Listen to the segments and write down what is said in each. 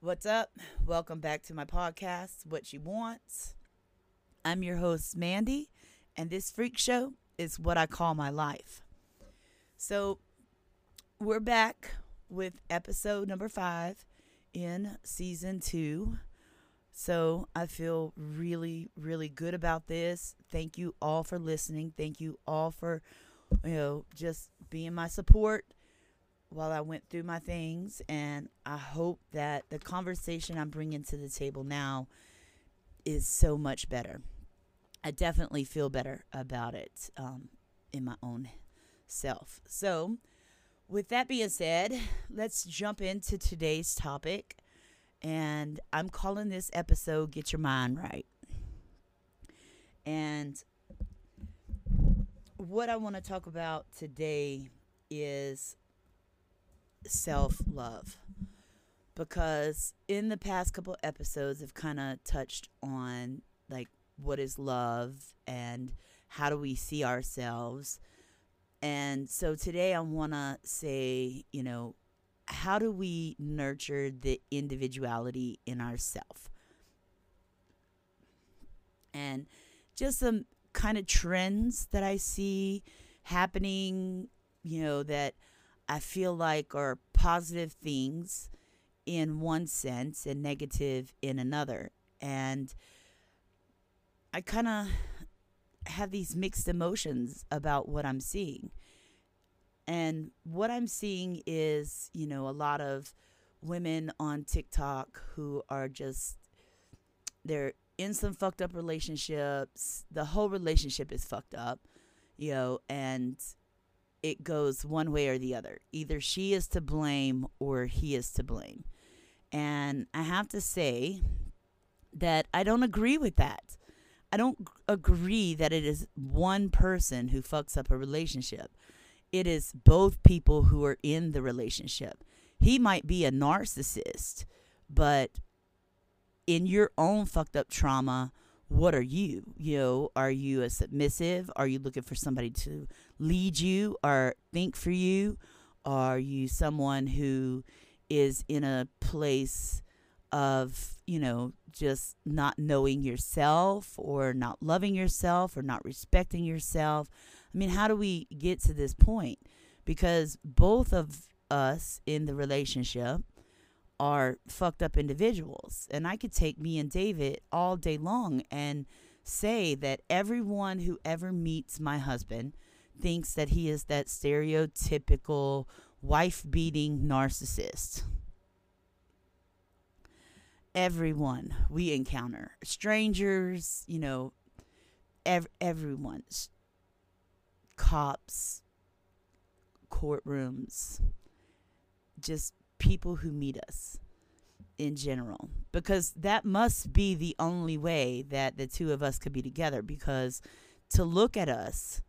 What's up? Welcome back to my podcast, What She Wants. I'm your host, Mandy, and this freak show is what I call my life. So, we're back with episode number five in season two. So, I feel really, really good about this. Thank you all for listening. Thank you all for, you know, just being my support while I went through my things. And I hope that the conversation I'm bringing to the table now is so much better. I definitely feel better about it um, in my own self. So, with that being said, let's jump into today's topic. And I'm calling this episode Get Your Mind Right. And what I want to talk about today is self love because in the past couple episodes I've kind of touched on like what is love and how do we see ourselves. And so today I want to say you know how do we nurture the individuality in ourself? And just some kind of trends that I see happening you know that I feel like are positive things in one sense and negative in another. And I kind of have these mixed emotions about what I'm seeing. And what I'm seeing is, you know, a lot of women on TikTok who are just, they're in some fucked up relationships. The whole relationship is fucked up, you know, and it goes one way or the other. Either she is to blame or he is to blame. And I have to say that I don't agree with that. I don't agree that it is one person who fucks up a relationship. It is both people who are in the relationship. He might be a narcissist, but in your own fucked up trauma, what are you? You know, are you a submissive? Are you looking for somebody to lead you or think for you? Are you someone who is in a place of, you know, just not knowing yourself or not loving yourself or not respecting yourself? I mean, how do we get to this point? Because both of us in the relationship are fucked up individuals. And I could take me and David all day long and say that everyone who ever meets my husband thinks that he is that stereotypical wife beating narcissist. Everyone we encounter, strangers, you know, ev- everyone, cops, courtrooms, just people who meet us in general because that must be the only way that the two of us could be together because to look at us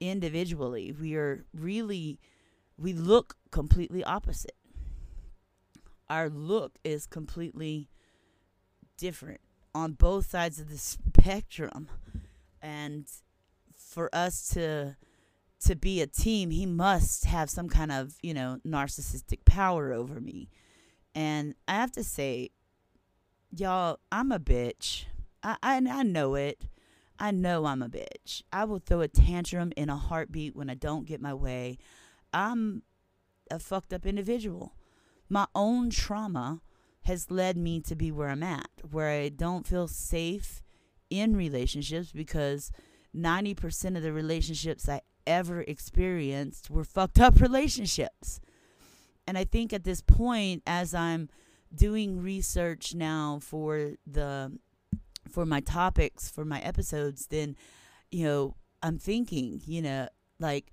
individually we are really we look completely opposite our look is completely different on both sides of the spectrum and for us to to be a team, he must have some kind of, you know, narcissistic power over me. And I have to say, y'all, I'm a bitch. I, I, I know it. I know I'm a bitch. I will throw a tantrum in a heartbeat when I don't get my way. I'm a fucked up individual. My own trauma has led me to be where I'm at, where I don't feel safe in relationships because 90% of the relationships I ever experienced were fucked up relationships. And I think at this point, as I'm doing research now for the for my topics for my episodes, then you know I'm thinking, you know, like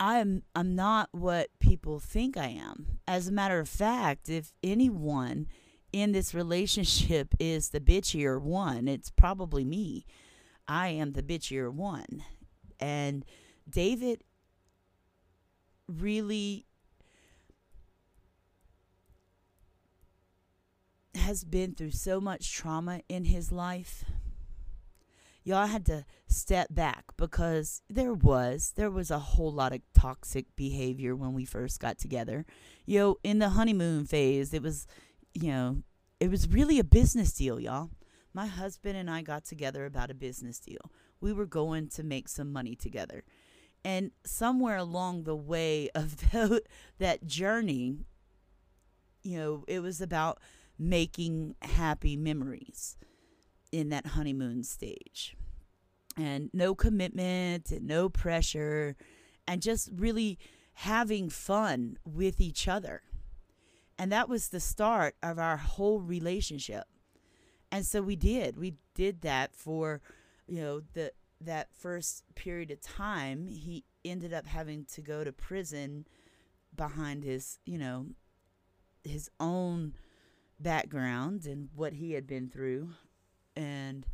I'm I'm not what people think I am. As a matter of fact, if anyone in this relationship is the bitchier one, it's probably me. I am the bitchier one. And David really has been through so much trauma in his life. y'all had to step back because there was there was a whole lot of toxic behavior when we first got together. You know, in the honeymoon phase, it was, you know, it was really a business deal, y'all. My husband and I got together about a business deal. We were going to make some money together. And somewhere along the way of the, that journey, you know, it was about making happy memories in that honeymoon stage. And no commitment and no pressure, and just really having fun with each other. And that was the start of our whole relationship. And so we did. We did that for, you know, the that first period of time. He ended up having to go to prison behind his, you know, his own background and what he had been through and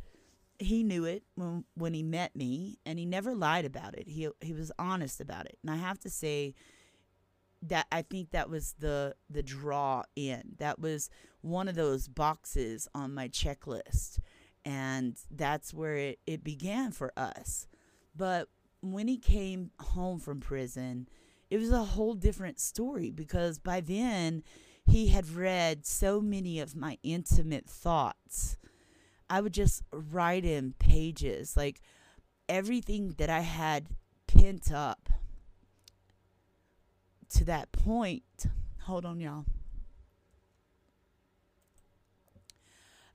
he knew it when when he met me and he never lied about it. He he was honest about it. And I have to say that I think that was the the draw in. That was one of those boxes on my checklist. And that's where it, it began for us. But when he came home from prison, it was a whole different story because by then he had read so many of my intimate thoughts I would just write in pages, like everything that I had pent up to that point. Hold on, y'all.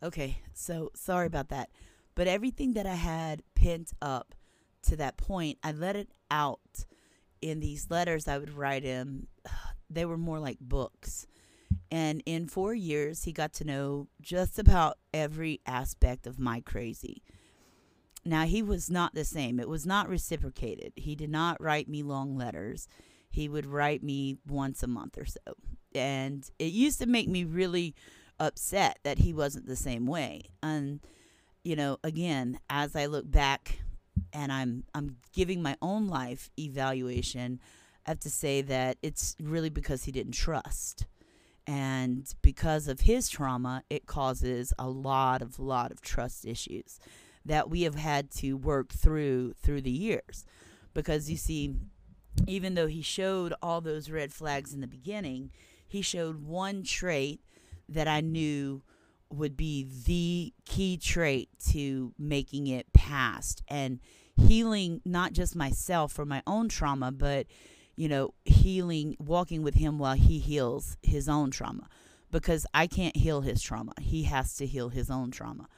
Okay, so sorry about that. But everything that I had pent up to that point, I let it out in these letters I would write in. They were more like books. And in four years, he got to know just about every aspect of my crazy. Now, he was not the same. It was not reciprocated. He did not write me long letters. He would write me once a month or so. And it used to make me really upset that he wasn't the same way. And, you know, again, as I look back and I'm I'm giving my own life evaluation, I have to say that it's really because he didn't trust and because of his trauma it causes a lot of lot of trust issues that we have had to work through through the years. Because you see even though he showed all those red flags in the beginning he showed one trait that i knew would be the key trait to making it past and healing not just myself for my own trauma but you know, healing, walking with him while he heals his own trauma because I can't heal his trauma. He has to heal his own trauma.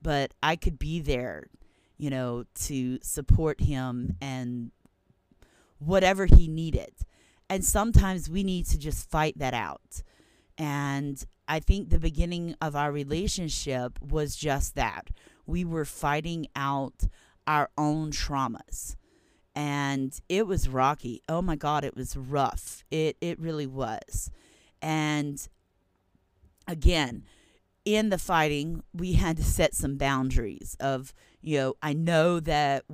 But I could be there, you know, to support him and whatever he needed. And sometimes we need to just fight that out. And I think the beginning of our relationship was just that. We were fighting out our own traumas and it was rocky. Oh my God, it was rough. It it really was. And again, in the fighting, we had to set some boundaries of, you know, I know that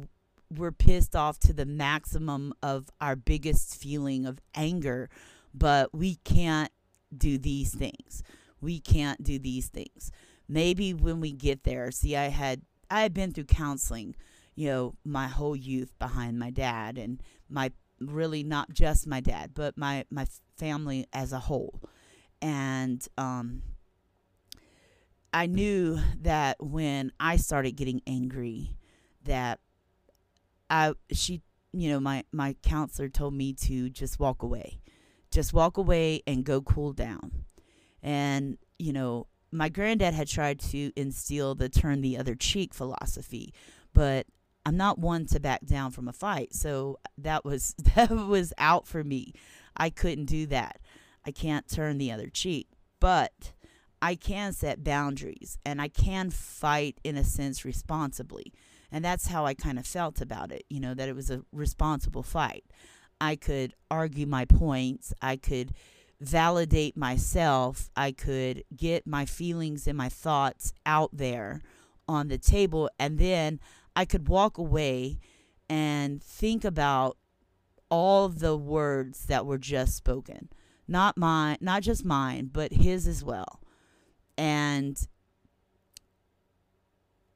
we're pissed off to the maximum of our biggest feeling of anger, but we can't do these things. We can't do these things. Maybe when we get there, see, I had I had been through counseling you know, my whole youth behind my dad and my really not just my dad, but my my family as a whole. And um I knew that when I started getting angry that I she you know my my counselor told me to just walk away. Just walk away and go cool down. And you know, my granddad had tried to instill the turn the other cheek philosophy, but I'm not one to back down from a fight. So that was that was out for me. I couldn't do that. I can't turn the other cheek. But I can set boundaries and I can fight in a sense responsibly. And that's how I kind of felt about it, you know, that it was a responsible fight. I could argue my points. I could validate myself. I could get my feelings and my thoughts out there on the table. And then I could walk away and think about all the words that were just spoken. Not mine, not just mine, but his as well. And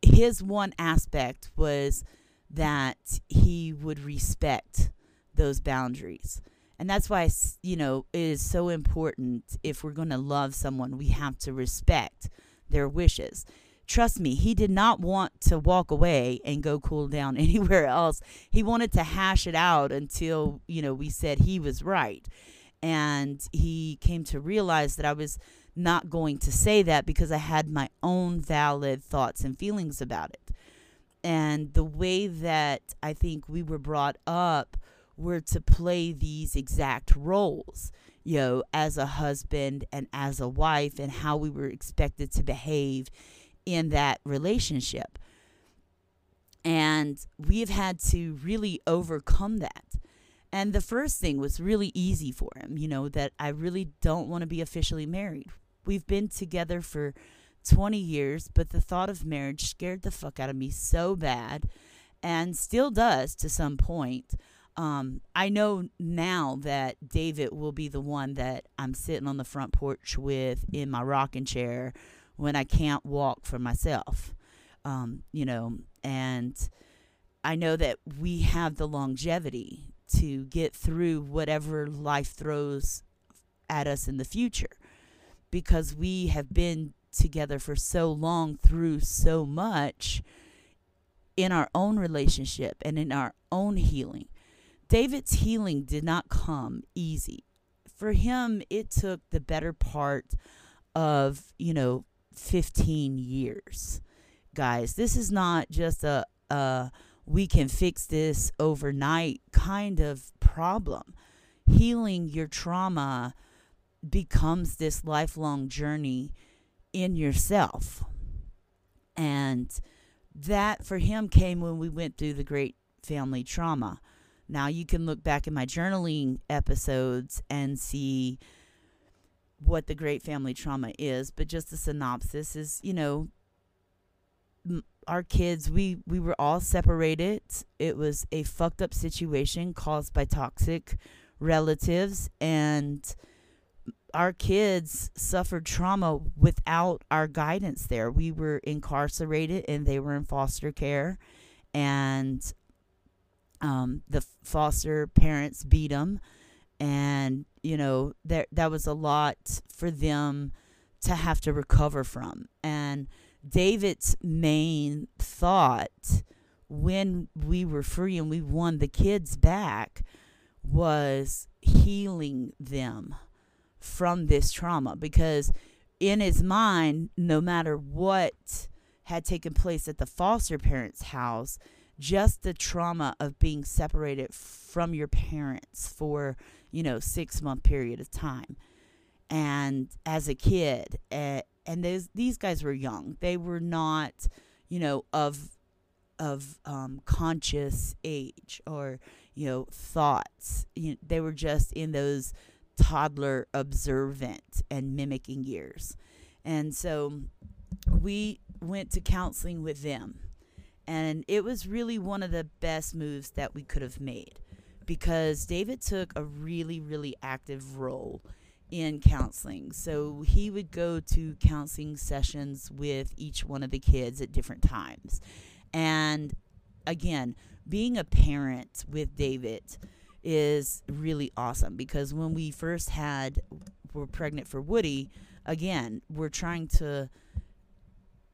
his one aspect was that he would respect those boundaries. And that's why, you know, it is so important if we're going to love someone, we have to respect their wishes. Trust me, he did not want to walk away and go cool down anywhere else. He wanted to hash it out until, you know, we said he was right. And he came to realize that I was not going to say that because I had my own valid thoughts and feelings about it. And the way that I think we were brought up were to play these exact roles, you know, as a husband and as a wife, and how we were expected to behave in that relationship. And we've had to really overcome that. And the first thing was really easy for him, you know, that I really don't want to be officially married. We've been together for 20 years, but the thought of marriage scared the fuck out of me so bad and still does to some point. Um, I know now that David will be the one that I'm sitting on the front porch with in my rocking chair when I can't walk for myself. Um, you know, and I know that we have the longevity to get through whatever life throws at us in the future because we have been together for so long through so much in our own relationship and in our own healing. David's healing did not come easy. For him, it took the better part of, you know, 15 years. Guys, this is not just a, a we can fix this overnight kind of problem. Healing your trauma becomes this lifelong journey in yourself. And that for him came when we went through the great family trauma. Now you can look back in my journaling episodes and see what the great family trauma is, but just a synopsis is, you know, our kids we we were all separated. It was a fucked up situation caused by toxic relatives and our kids suffered trauma without our guidance there. We were incarcerated and they were in foster care and um, the foster parents beat them and you know that that was a lot for them to have to recover from. And David's main thought when we were free and we won the kids back was healing them from this trauma. Because in his mind no matter what had taken place at the foster parents house just the trauma of being separated from your parents for you know, six month period of time. And as a kid, uh, and those, these guys were young. They were not, you know, of of um, conscious age or you know thoughts. You know, they were just in those toddler observant and mimicking years. And so we went to counseling with them. And it was really one of the best moves that we could have made because David took a really, really active role in counseling. So he would go to counseling sessions with each one of the kids at different times. And again, being a parent with David is really awesome because when we first had were pregnant for Woody, again, we're trying to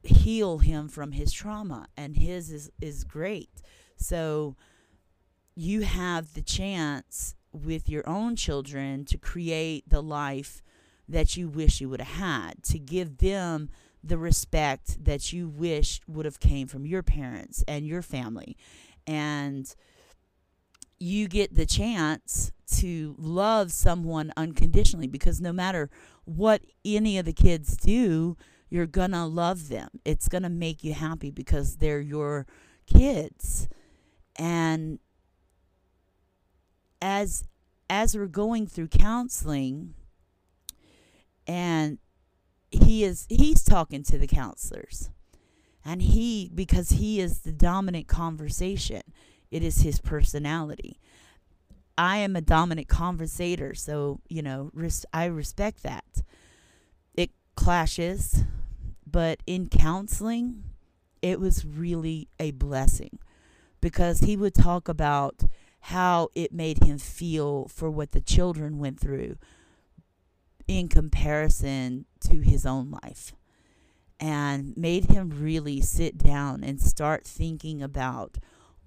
heal him from his trauma and his is is great. So you have the chance with your own children to create the life that you wish you would have had, to give them the respect that you wish would have came from your parents and your family. And you get the chance to love someone unconditionally because no matter what any of the kids do, you're to love them. It's to make you happy because they're your kids. And as as we're going through counseling and he is he's talking to the counselors. And he because he is the dominant conversation it is his personality. I am a dominant conversator so you know res- i respect that. It clashes but in counseling it was really a blessing because he would talk about how it made him feel for what the children went through in comparison to his own life and made him really sit down and start thinking about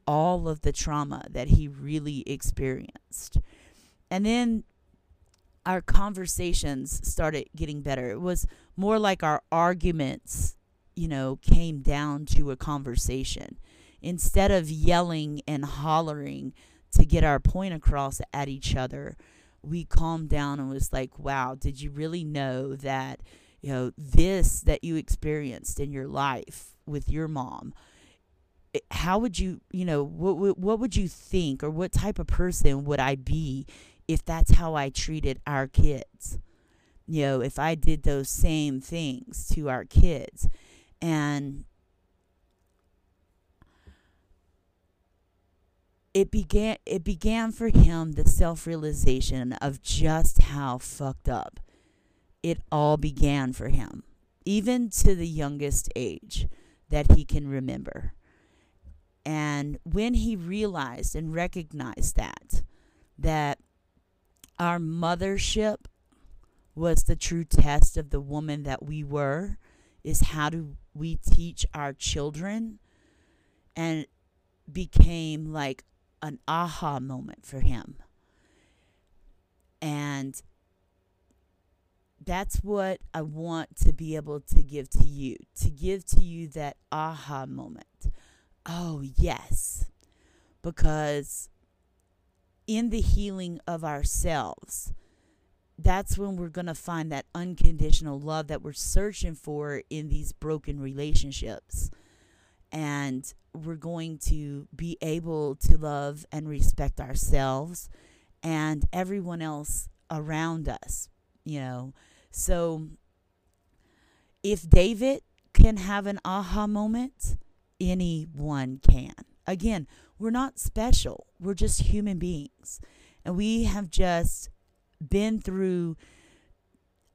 all of the trauma that he really experienced. And then our conversations started getting better. It was more like our arguments, you know, came down to a conversation. Instead of yelling and hollering to get our point across at each other, we calmed down and was like, wow, did you really know that, you know, this that you experienced in your life with your mom? Eh, how would you, you know, what, what would you think or what type of person would I be if that's how I treated our kids. You know, if I did those same things to our kids. And it began it began for him the self-realization of just how fucked up it all began for him even to the youngest age that he can remember. And when he realized and recognized that that our mothership was the true test of the woman that we were is how do we teach our children and became like an aha moment for him. And that's what I want to be able to give to you to give to you that aha moment. Oh yes. Because in the healing of ourselves, that's when we're going to find that unconditional love that we're searching for in these broken relationships. And we're going to be able to love and respect ourselves and everyone else around us, you know. So if David can have an aha moment, anyone can. Again, we're not special. We're just human beings. And we have just been through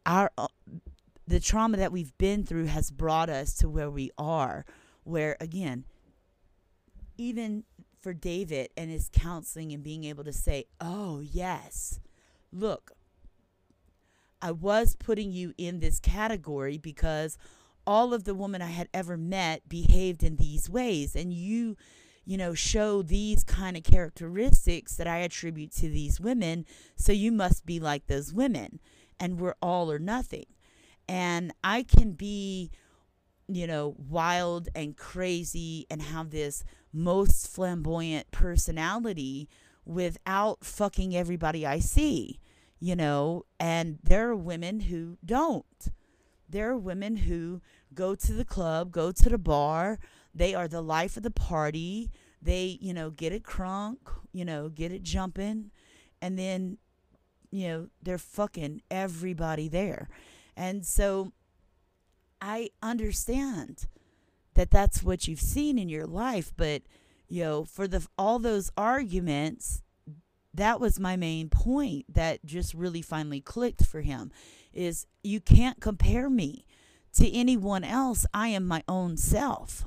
our uh, the trauma that we've been through has brought us to where we are where again even for David and his counseling and being able to say, "Oh, yes. Look, I was putting you in this category because all of the women I had ever met behaved in these ways and you you know, show these kind of characteristics that I attribute to these women. So you must be like those women. And we're all or nothing. And I can be, you know, wild and crazy and have this most flamboyant personality without fucking everybody I see, you know. And there are women who don't. There are women who go to the club, go to the bar, they are the life of the party. They, you know, get it crunk, you know, get it jumping, and then, you know, they're fucking everybody there. And so I understand that that's what you've seen in your life, but, you know, for the all those arguments, that was my main point that just really finally clicked for him is you can't compare me to anyone else. I am my own self.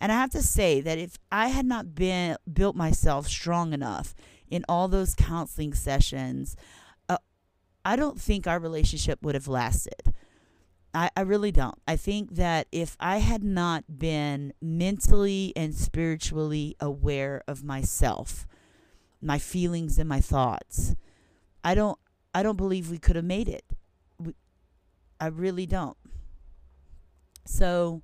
And I have to say that if I had not been built myself strong enough in all those counseling sessions, uh, I don't think our relationship would have lasted. I, I really don't. I think that if I had not been mentally and spiritually aware of myself, my feelings and my thoughts, I don't I don't believe we could have made it. We, I really don't. So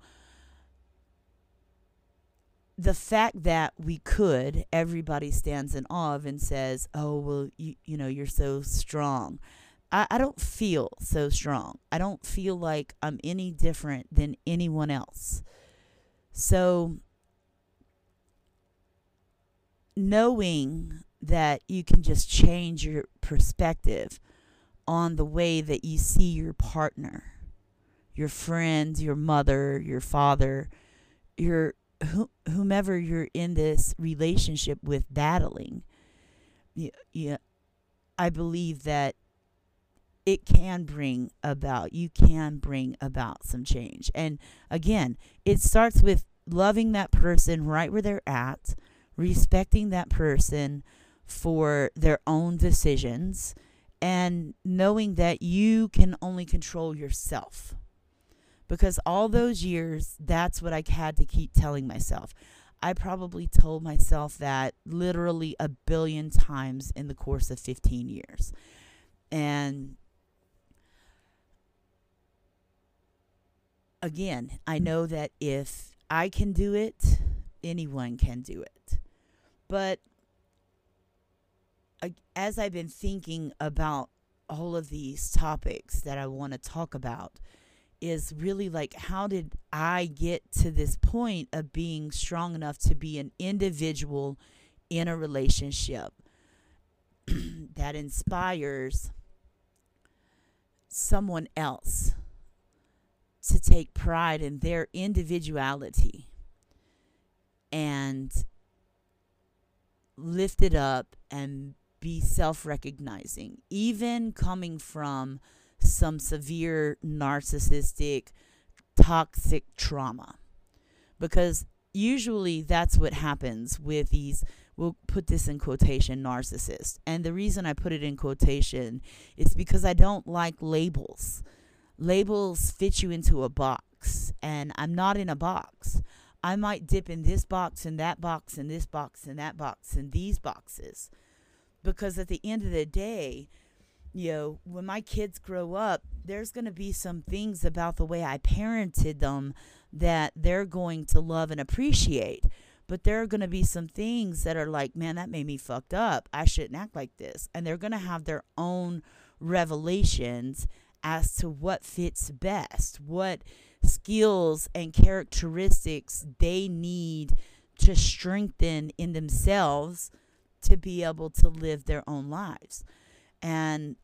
the fact that we could, everybody stands in awe of and says, "Oh, well, you you know, you're so strong." I, I don't feel so strong. I don't feel like I'm any different than anyone else. So knowing that you can just change your perspective on the way that you see your partner, your friends, your mother, your father, your whomever you're in this relationship with battling, yeah, yeah, I believe that it can bring about, you can bring about some change. And again, it starts with loving that person right where they're at, respecting that person for their own decisions, and knowing that you can only control yourself. Because all those years, that's what I had to keep telling myself. I probably told myself that literally a billion times in the course of 15 years. And again, I know that if I can do it, anyone can do it. But as I've been thinking about all of these topics that I want to talk about, is really like how did I get to this point of being strong enough to be an individual in a relationship that inspires someone else to take pride in their individuality and lift it up and be self recognizing, even coming from some severe narcissistic, toxic trauma. Because usually that's what happens with these, we'll put this in quotation, narcissists. And the reason I put it in quotation is because I don't like labels. Labels fit you into a box, and I'm not in a box. I might dip in this box and that box and this box and that box and these boxes. Because at the end of the day, you know, when my kids grow up, there's going to be some things about the way I parented them that they're going to love and appreciate. But there are going to be some things that are like, man, that made me fucked up. I shouldn't act like this. And they're going to have their own revelations as to what fits best, what skills and characteristics they need to strengthen in themselves to be able to live their own lives. And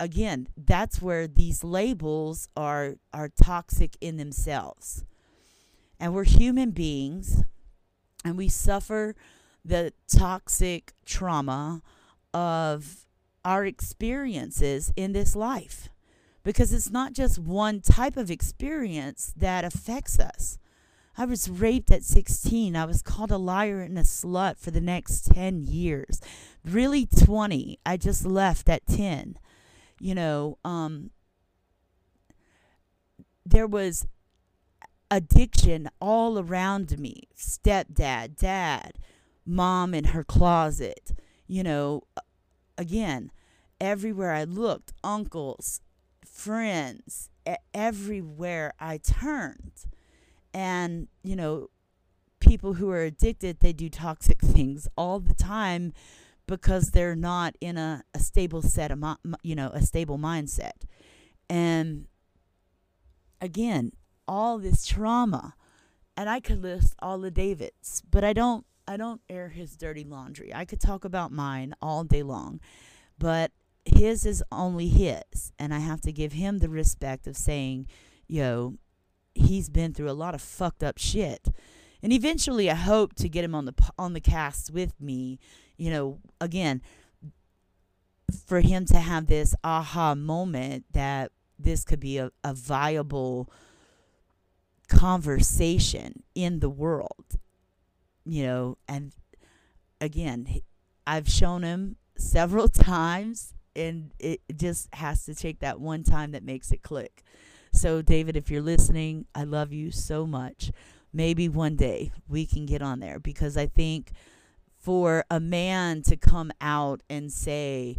again, that's where these labels are are toxic in themselves. And we're human beings and we suffer the toxic trauma of our experiences in this life. Because it's not just one type of experience that affects us. I was raped at 16. I was called a liar and a slut for the next 10 years. Really 20. I just left at 10 you know, um, there was addiction all around me stepdad, dad, mom in her closet, you know, again, everywhere I looked, uncles, friends, everywhere I turned. And, you know, people who are addicted, they do toxic things all the time because they're not in a, a stable set of you know a stable mindset and again all this trauma and i could list all the davids but i don't i don't air his dirty laundry i could talk about mine all day long but his is only his and i have to give him the respect of saying yo he's been through a lot of fucked up shit. And eventually i hope to get him on the on the cast with me you know, again, for him to have this aha moment that this could be a, a viable conversation in the world, you know, and again, I've shown him several times and it just has to take that one time that makes it click. So, David, if you're listening, I love you so much. Maybe one day we can get on there because I think for a man to come out and say,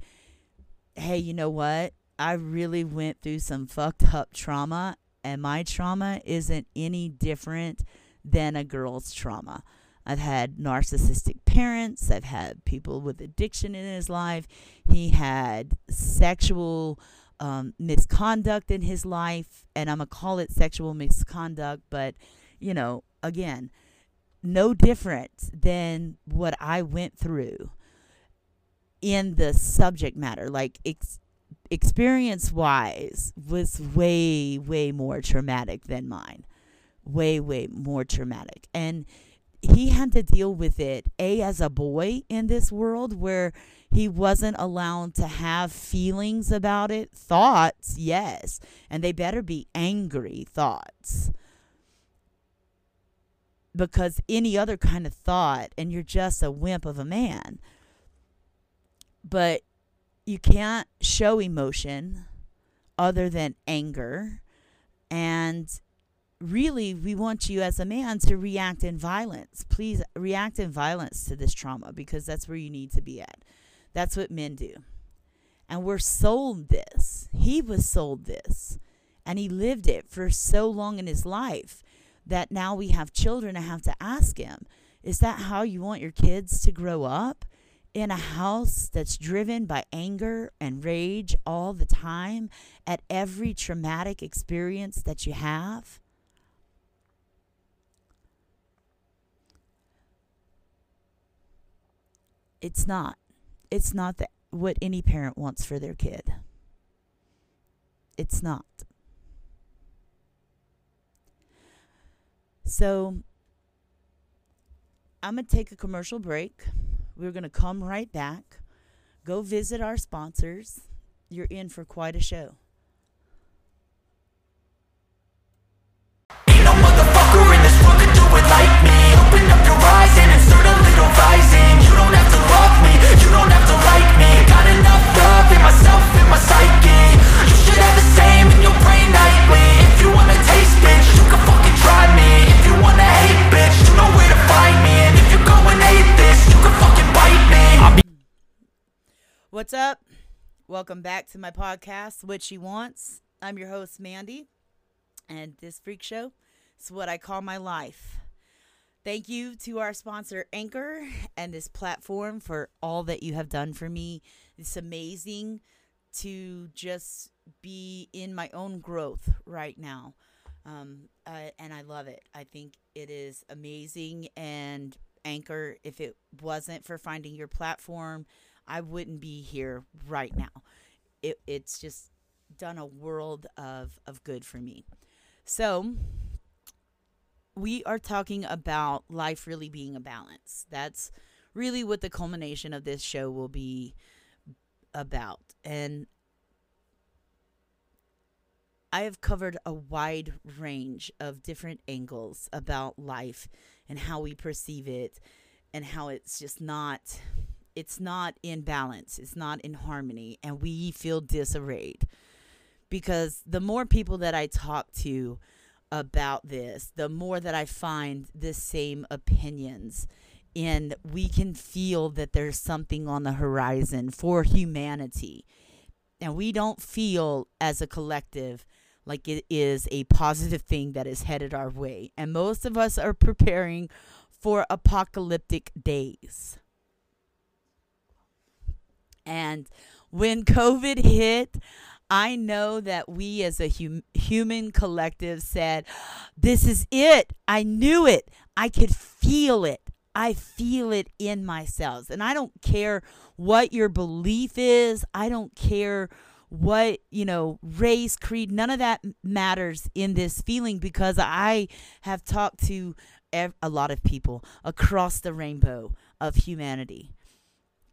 hey, you know what? I really went through some fucked up trauma, and my trauma isn't any different than a girl's trauma. I've had narcissistic parents. I've had people with addiction in his life. He had sexual um, misconduct in his life, and I'm going to call it sexual misconduct, but, you know, again, no different than what I went through in the subject matter. Like, ex- experience wise, was way, way more traumatic than mine. Way, way more traumatic. And he had to deal with it a as a boy in this world where he wasn't allowed to have feelings about it thoughts yes and they better be angry thoughts. Because any other kind of thought and you're just a wimp of a man. But you can't show emotion other than anger and really we want you as a man to react in violence. Please react in violence to this trauma because that's where you need to be at. That's what men do. And we're sold this. He was sold this. And he lived it for so long in his life that now we have children and have to ask him is that how you want your kids to grow up in a house that's driven by anger and rage all the time at every traumatic experience that you have it's not. It's not that what any parent wants for their kid. It's not. So I'm going to take a commercial break. We're going to come right back. Go visit our sponsors. You're in for quite a show. What's up? Welcome back to my podcast, What She Wants. I'm your host, Mandy, and this freak show is what I call my life. Thank you to our sponsor, Anchor, and this platform for all that you have done for me. It's amazing to just be in my own growth right now. Um, uh, and I love it. I think it is amazing. And Anchor, if it wasn't for finding your platform, I wouldn't be here right now. It, it's just done a world of, of good for me. So, we are talking about life really being a balance. That's really what the culmination of this show will be about. And I have covered a wide range of different angles about life and how we perceive it and how it's just not it's not in balance, it's not in harmony and we feel disarrayed. Because the more people that I talk to, about this, the more that I find the same opinions. And we can feel that there's something on the horizon for humanity. And we don't feel as a collective like it is a positive thing that is headed our way. And most of us are preparing for apocalyptic days. And when COVID hit, I know that we as a hum- human collective said, This is it. I knew it. I could feel it. I feel it in myself. And I don't care what your belief is. I don't care what, you know, race, creed, none of that matters in this feeling because I have talked to a lot of people across the rainbow of humanity.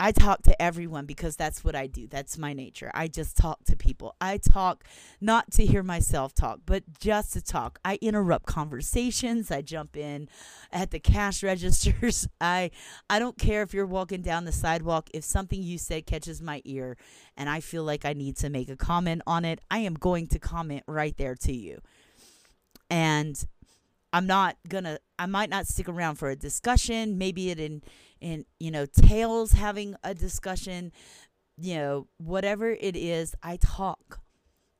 I talk to everyone because that's what I do. That's my nature. I just talk to people. I talk not to hear myself talk, but just to talk. I interrupt conversations. I jump in at the cash registers. I I don't care if you're walking down the sidewalk if something you said catches my ear and I feel like I need to make a comment on it, I am going to comment right there to you. And I'm not gonna. I might not stick around for a discussion. Maybe it in in you know tails having a discussion. You know whatever it is, I talk.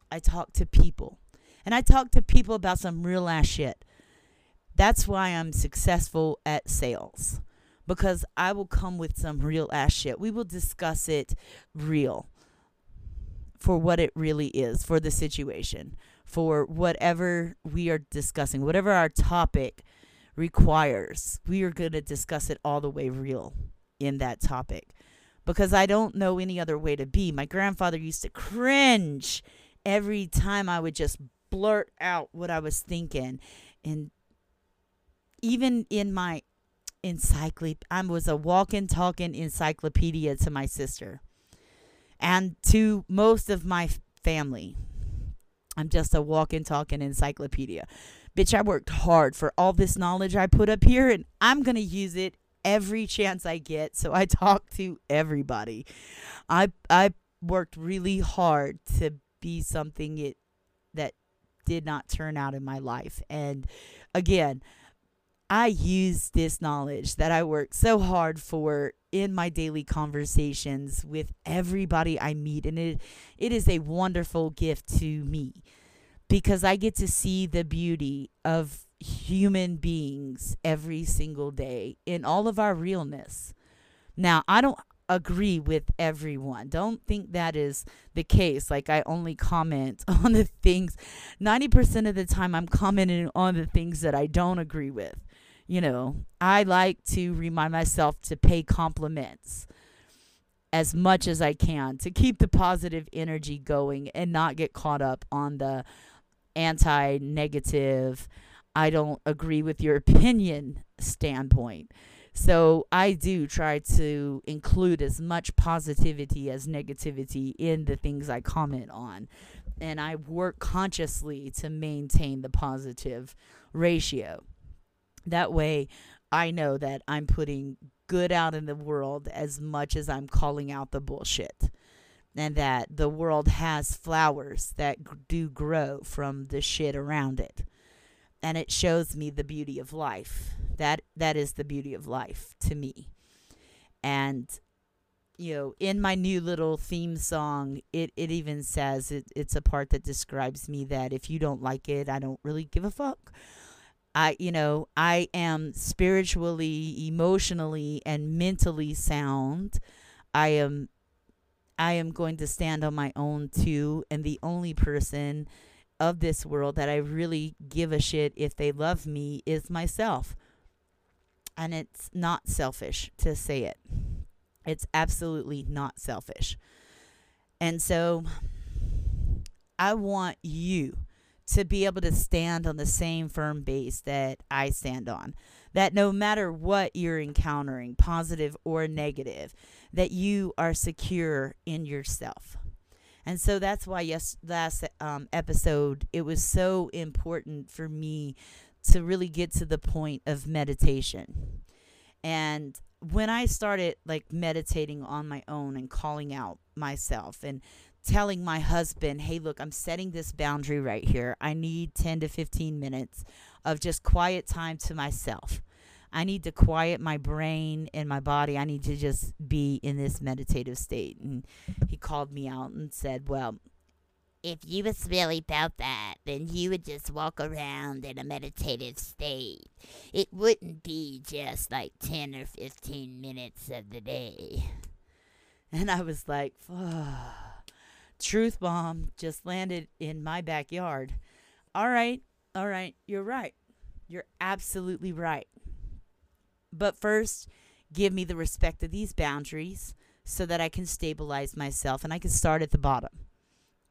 I talk to people, and I talk to people about some real ass shit. That's why I'm successful at sales because I will come with some real ass shit. We will discuss it real for what it really is for the situation for whatever we are discussing, whatever our topic requires. We are going to discuss it all the way real in that topic because I don't know any other way to be. My grandfather used to cringe every time I would just blurt out what I was thinking. And even in my encyclopedia. I was a walking, talking encyclopedia to my sister and to most of my family. I'm just a walking, talking encyclopedia. Bitch, I worked hard for all this knowledge I put up here, and I'm going to use it every chance I get. So I talk to everybody. I I worked really hard to be something it that did not turn out in my life. And again, I use this knowledge that I work so hard for in my daily conversations with everybody I meet and it it is a wonderful gift to me because I get to see the beauty of human beings every single day in all of our realness. Now, I don't agree with everyone. Don't think that is the case. Like I only comment on the things 90% of the time I'm commenting on the things that I don't agree with you know, I like to remind myself to pay compliments as much as I can to keep the positive energy going and not get caught up on the anti negative, I don't agree with your opinion standpoint. So I do try to include as much positivity as negativity in the things I comment on. And I work consciously to maintain the positive ratio. That way, I know that I'm putting good out in the world as much as I'm calling out the bullshit. And that the world has flowers that do grow from the shit around it. And it shows me the beauty of life. That that is the beauty of life to me. And you know, in my new little theme song, it, it even says it, it's a part that describes me that if you don't like it, I don't really give a fuck. I, you know, I am spiritually, emotionally, and mentally sound. I am, I am going to stand on my own too, and the only person of this world that I really give a shit if they love me is myself. And it's not selfish to say it. It's absolutely not selfish. And so I want you to be able to stand on the same firm base that I stand on. That no matter what you're encountering, positive or negative, that you are secure in yourself. And so that's why yes last um, episode it was so important for me to really get to the point of meditation. And when I started like meditating on my own and calling out myself and telling my husband, hey, look, I'm setting this boundary right here. I need 10 to 15 minutes of just quiet time to myself. I need to quiet my brain and my body. I need to just be in this meditative state. And he called me out and said, well, if you was really about that, then you would just walk around in a meditative state. It wouldn't be just like 10 or 15 minutes of the day. And I was like, oh truth bomb just landed in my backyard. All right, all right, you're right. You're absolutely right. But first, give me the respect of these boundaries so that I can stabilize myself and I can start at the bottom.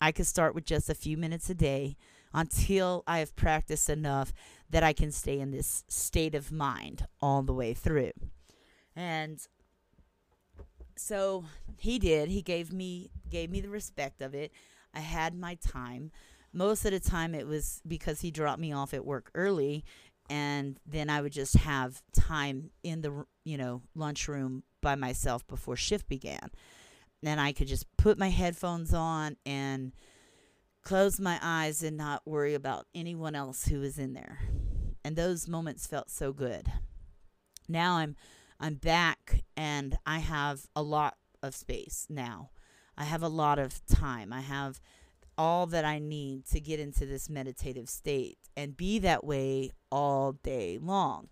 I can start with just a few minutes a day until I have practiced enough that I can stay in this state of mind all the way through. And so he did. He gave me gave me the respect of it. I had my time. Most of the time it was because he dropped me off at work early and then I would just have time in the you know lunchroom by myself before shift began. Then I could just put my headphones on and close my eyes and not worry about anyone else who was in there. And those moments felt so good. Now I'm I'm back and I have a lot of space now. I have a lot of time. I have all that I need to get into this meditative state and be that way all day long.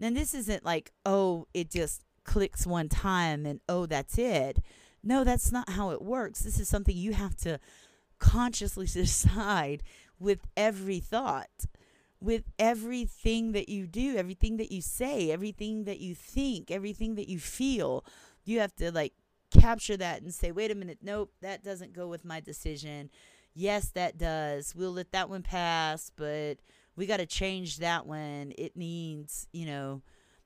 And this isn't like, oh, it just clicks one time and oh, that's it. No, that's not how it works. This is something you have to consciously decide with every thought with everything that you do, everything that you say, everything that you think, everything that you feel. You have to like capture that and say, wait a minute, nope, that doesn't go with my decision. Yes, that does. We'll let that one pass, but we got to change that one. It needs, you know,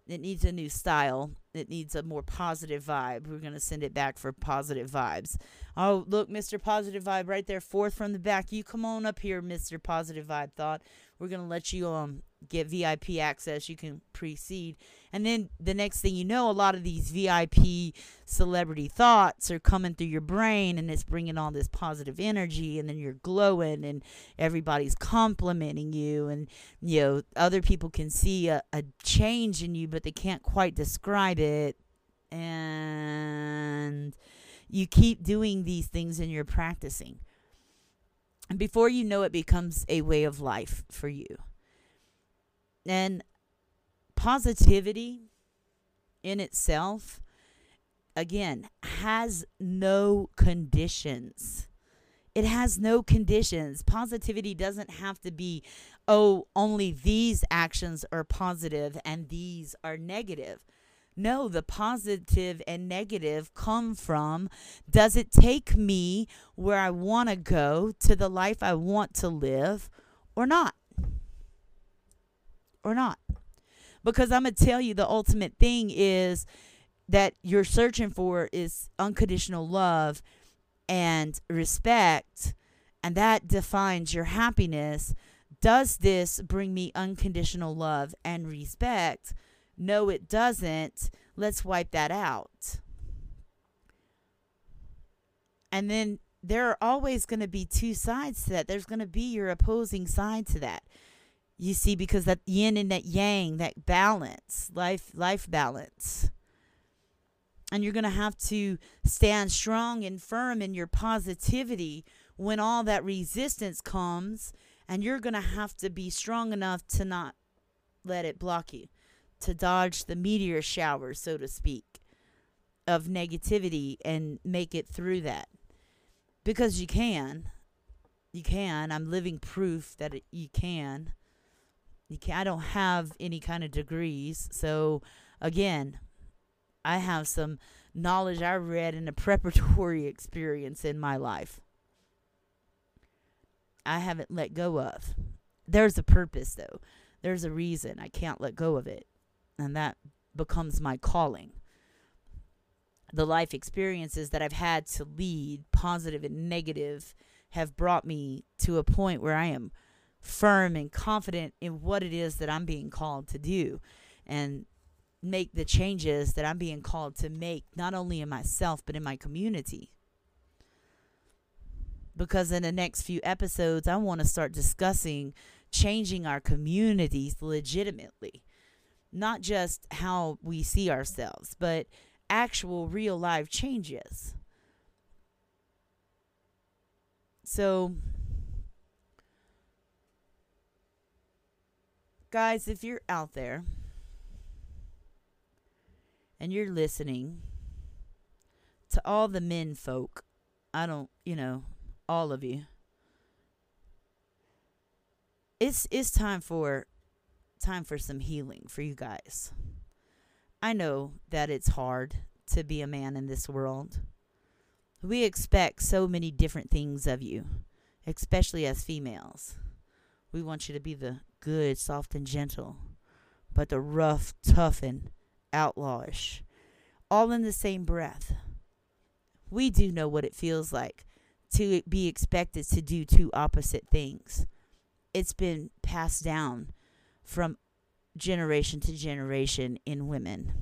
It needs a new style. It needs a more positive vibe. We're going to send it back for positive vibes. Oh, look, Mr. Positive Vibe right there, fourth from the back. You come on up here, Mr. Positive Vibe Thought. We're to let you um get VIP access. You can precede. And then the next thing you know, a lot of these VIP celebrity thoughts are coming through your brain and it's bringing all this positive energy. And then you're glowing and everybody's complimenting you. And, you know, other people can see a, a change in you, but they can't quite describe it. And you keep doing these things and you're practicing. And before you know it becomes a way of life for you. And positivity in itself, again, has no conditions. It has no conditions. Positivity doesn't have to be, oh, only these actions are positive and these are negative. No, the positive and negative come from does it take me where I want to go to the life I want to live or not? Or not? Because I'm going to tell you the ultimate thing is that you're searching for is unconditional love and respect, and that defines your happiness. Does this bring me unconditional love and respect? No, it doesn't. Let's wipe that out. And then there are always going to be two sides to that. There's going to be your opposing side to that. You see, because that yin and that yang, that balance, life, life balance. And you're going to have to stand strong and firm in your positivity when all that resistance comes. And you're going to have to be strong enough to not let it block you to dodge the meteor shower, so to speak, of negativity and make it through that. Because you can. You can. I'm living proof that it, you can. You can. I don't have any kind of degrees. So, again, I have some knowledge I read in a preparatory experience in my life. I haven't let go of. There's a purpose, though. There's a reason I can't let go of it and that becomes my calling. The life experiences that I've had to lead, positive and negative, have brought me to a point where I am firm and confident in what it is that I'm being called to do and make the changes that I'm being called to make, not only in myself, but in my community. Because in the next few episodes, I want to start discussing changing our communities legitimately not just how we see ourselves, but actual real life changes. So, guys, if you're out there and you're listening to all the men folk, I don't, you know, all of you. It's it's time for time for some healing for you guys. I know that it's hard to be a man in this world. We expect so many different things of you, especially as females. We want you to be the good, soft, and gentle, but the rough, tough, and outlawish, all in the same breath. We do know what it feels like to be expected to do two opposite things. It's been passed down from generation to generation in women.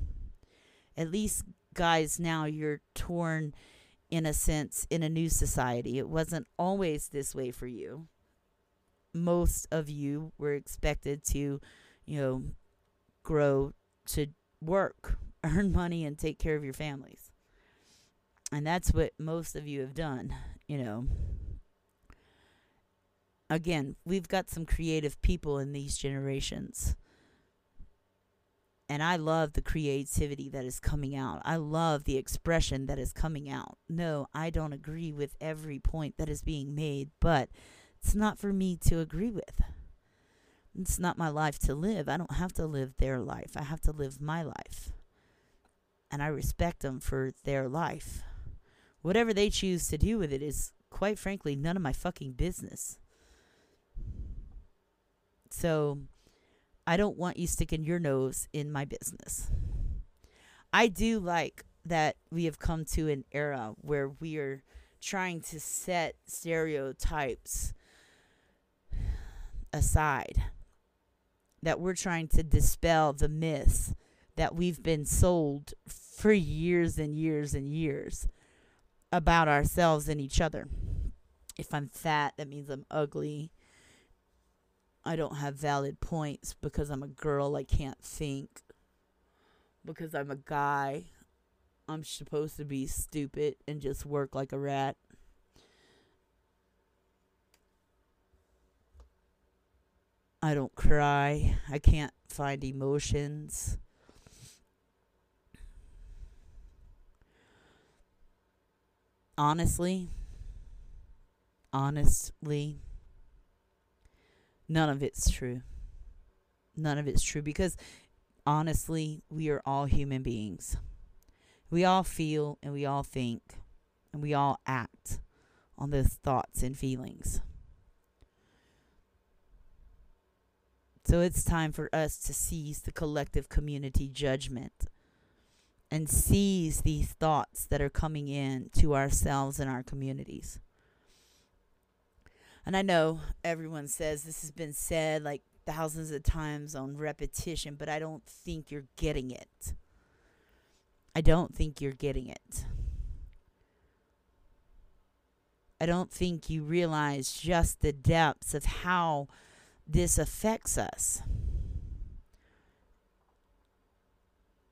At least, guys, now you're torn in a sense in a new society. It wasn't always this way for you. Most of you were expected to, you know, grow to work, earn money, and take care of your families. And that's what most of you have done, you know again, we've got some creative people in these generations. And I love the creativity that is coming out. I love the expression that is coming out. No, I don't agree with every point that is being made, but it's not for me to agree with. It's not my life to live. I don't have to live their life. I have to live my life. And I respect them for their life. Whatever they choose to do with it is, quite frankly, none of my fucking business. So I don't want you sticking your nose in my business. I do like that we have come to an era where we are trying to set stereotypes aside, that we're trying to dispel the myths that we've been sold for years and years and years about ourselves and each other. If I'm fat, that means I'm ugly. I don't have valid points because I'm a girl. I can't think. Because I'm a guy. I'm supposed to be stupid and just work like a rat. I don't cry. I can't find emotions. Honestly, honestly, none of it's true. None of it's true because honestly, we are all human beings. We all feel and we all think and we all act on those thoughts and feelings. So it's time for us to seize the collective community judgment and seize these thoughts that are coming in to ourselves and our communities. And I know everyone says this has been said like thousands of times on repetition, but I don't think you're getting it. I don't think you're getting it. I don't think you realize just the depths of how this affects us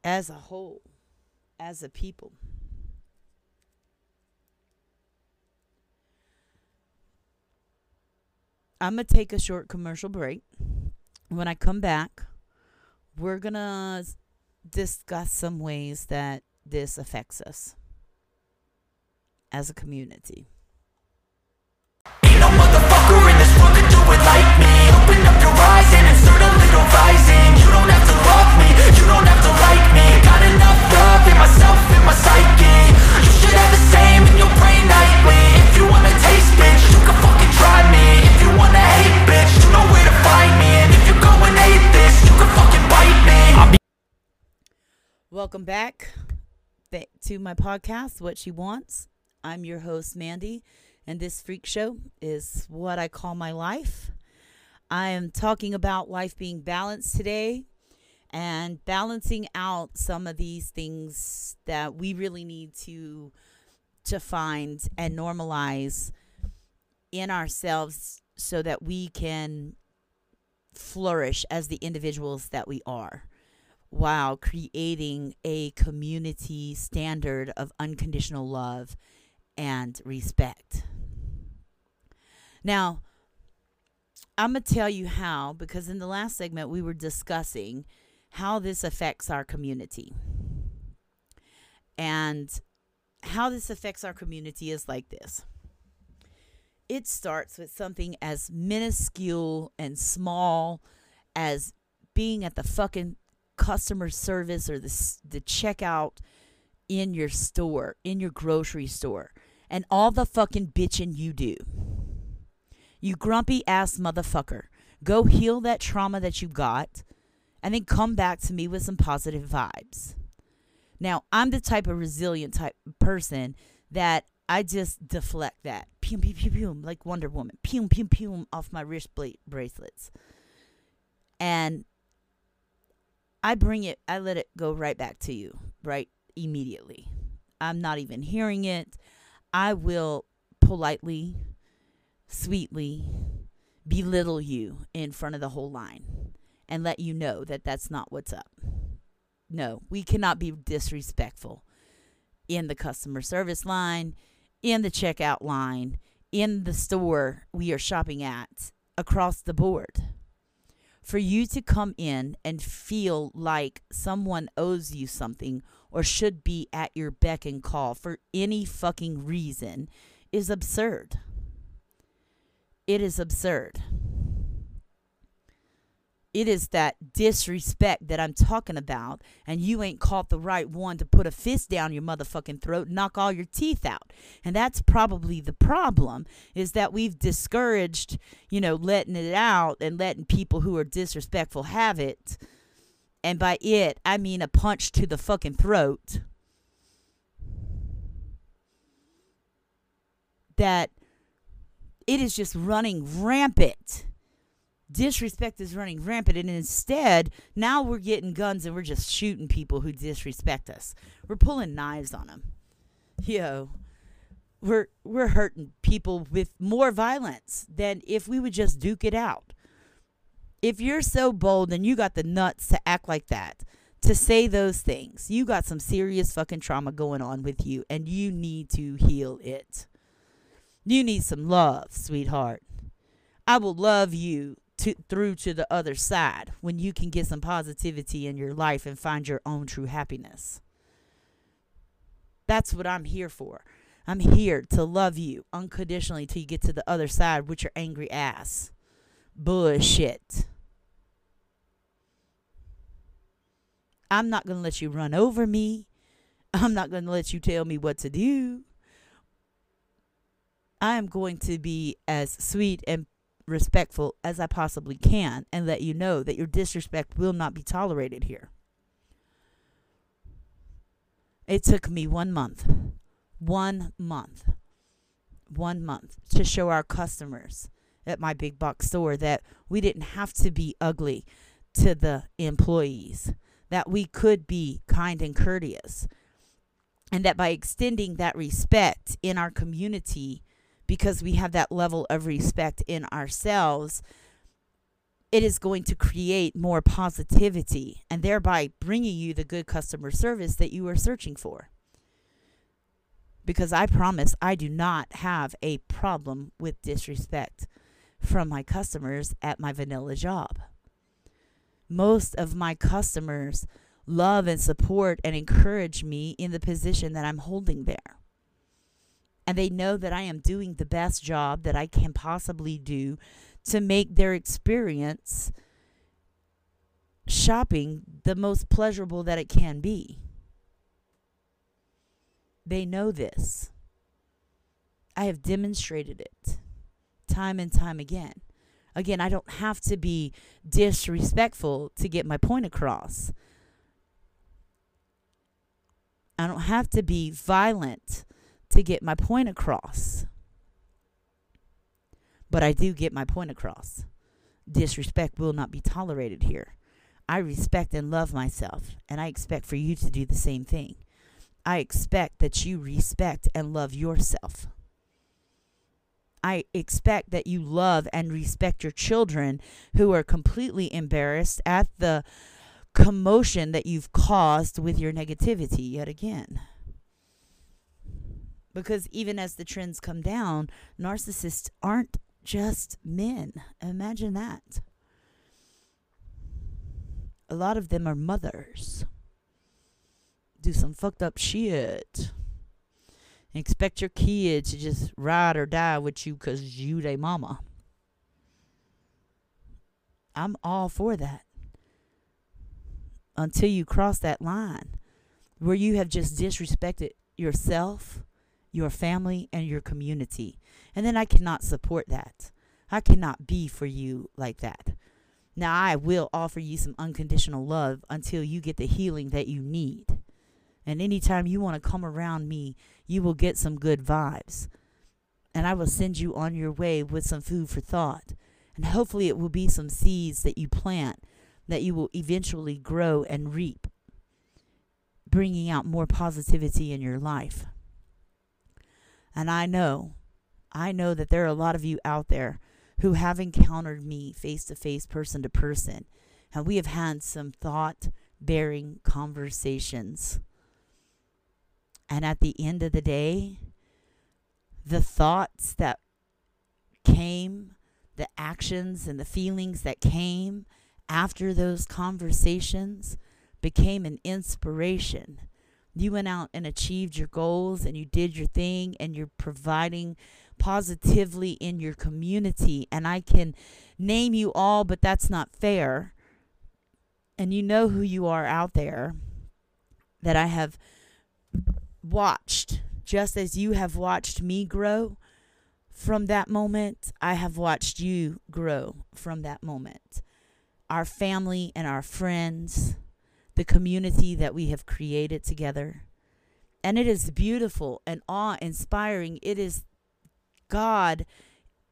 as a whole, as a people. I'm going to take a short commercial break. When I come back, we're going to discuss some ways that this affects us as a community. You should have the same in your brain nightly. If you wanna taste, bitch, you can fucking try me Welcome back to my podcast, What She Wants. I'm your host, Mandy, and this freak show is what I call my life. I am talking about life being balanced today and balancing out some of these things that we really need to to find and normalize in ourselves so that we can flourish as the individuals that we are while creating a community standard of unconditional love and respect. Now, I'm going to tell you how, because in the last segment we were discussing how this affects our community. And how this affects our community is like this it starts with something as minuscule and small as being at the fucking customer service or the the checkout in your store, in your grocery store, and all the fucking bitching you do. You grumpy ass motherfucker. Go heal that trauma that you got and then come back to me with some positive vibes. Now, I'm the type of resilient type person that I just deflect that. Pew, pew, pew, pew, like Wonder Woman. Pew, pew, pew, off my wrist bracelets. And I bring it, I let it go right back to you, right immediately. I'm not even hearing it. I will politely, sweetly belittle you in front of the whole line and let you know that that's not what's up. No, we cannot be disrespectful in the customer service line, in the checkout line, in the store we are shopping at, across the board. For you to come in and feel like someone owes you something or should be at your beck and call for any fucking reason is absurd. It is absurd. It is that disrespect that I'm talking about, and you ain't caught the right one to put a fist down your motherfucking throat, knock all your teeth out. And that's probably the problem is that we've discouraged, you know, letting it out and letting people who are disrespectful have it. And by it, I mean a punch to the fucking throat. That it is just running rampant disrespect is running rampant and instead now we're getting guns and we're just shooting people who disrespect us. We're pulling knives on them yo we're we're hurting people with more violence than if we would just duke it out. If you're so bold and you got the nuts to act like that to say those things you got some serious fucking trauma going on with you and you need to heal it. You need some love sweetheart. I will love you to, through to the other side when you can get some positivity in your life and find your own true happiness. That's what I'm here for. I'm here to love you unconditionally till you get to the other side with your angry ass. Bullshit. I'm not going to let you run over me. I'm not going to let you tell me what to do. I am going to be as sweet and respectful as I possibly can and let you know that your disrespect will not be tolerated here. It took me one month, one month, one month to show our customers at my big box store that we didn't have to be ugly to the employees, that we could be kind and courteous, and that by extending that respect in our community, because we have that level of respect in ourselves, it is going to create more positivity and thereby bringing you the good customer service that you are searching for. Because I promise I do not have a problem with disrespect from my customers at my vanilla job. Most of my customers love and support and encourage me in the position that I'm holding there and they know that I am doing the best job that I can possibly do to make their experience shopping the most pleasurable that it can be. They know this. I have demonstrated it time and time again. Again, I don't have to be disrespectful to get my point across. I don't have to be violent to get my point across. But I do get my point across. Disrespect will not be tolerated here. I respect and love myself, and I expect for you to do the same thing. I expect that you respect and love yourself. I expect that you love and respect your children who are completely embarrassed at the commotion that you've caused with your negativity yet again. Because even as the trends come down, narcissists aren't just men. Imagine that. A lot of them are mothers. Do some fucked up shit. And expect your kid to just ride or die with you because you they mama. I'm all for that. Until you cross that line where you have just disrespected yourself your family, and your community. And then I cannot support that. I cannot be for you like that. Now, I will offer you some unconditional love until you get the healing that you need. And anytime you want to come around me, you will get some good vibes. And I will send you on your way with some food for thought. And hopefully, it will be some seeds that you plant that you will eventually grow and reap, bringing out more positivity in your life. And I know, I know that there are a lot of you out there who have encountered me face to face, person to person, and we have had some thought bearing conversations. And at the end of the day, the thoughts that came, the actions and the feelings that came after those conversations became an inspiration you went out and achieved your goals and you did your thing and you're providing positively in your community. And I can name you all, but that's not fair And you know who you are out there that I have watched, just as you have watched me grow from that moment, I have watched you grow from that moment. Our family and our friends, the community that we have created together. And it is beautiful and awe inspiring. It is God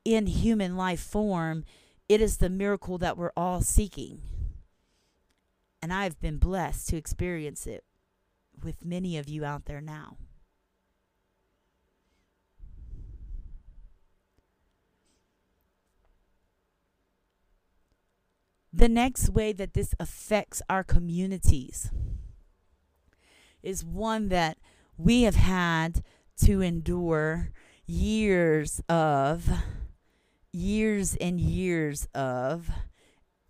in human life form. It is the miracle that we're all seeking. And I've been blessed to experience it with many of you out there now. The next way that this affects our communities is one that we have had to endure years of, years and years of,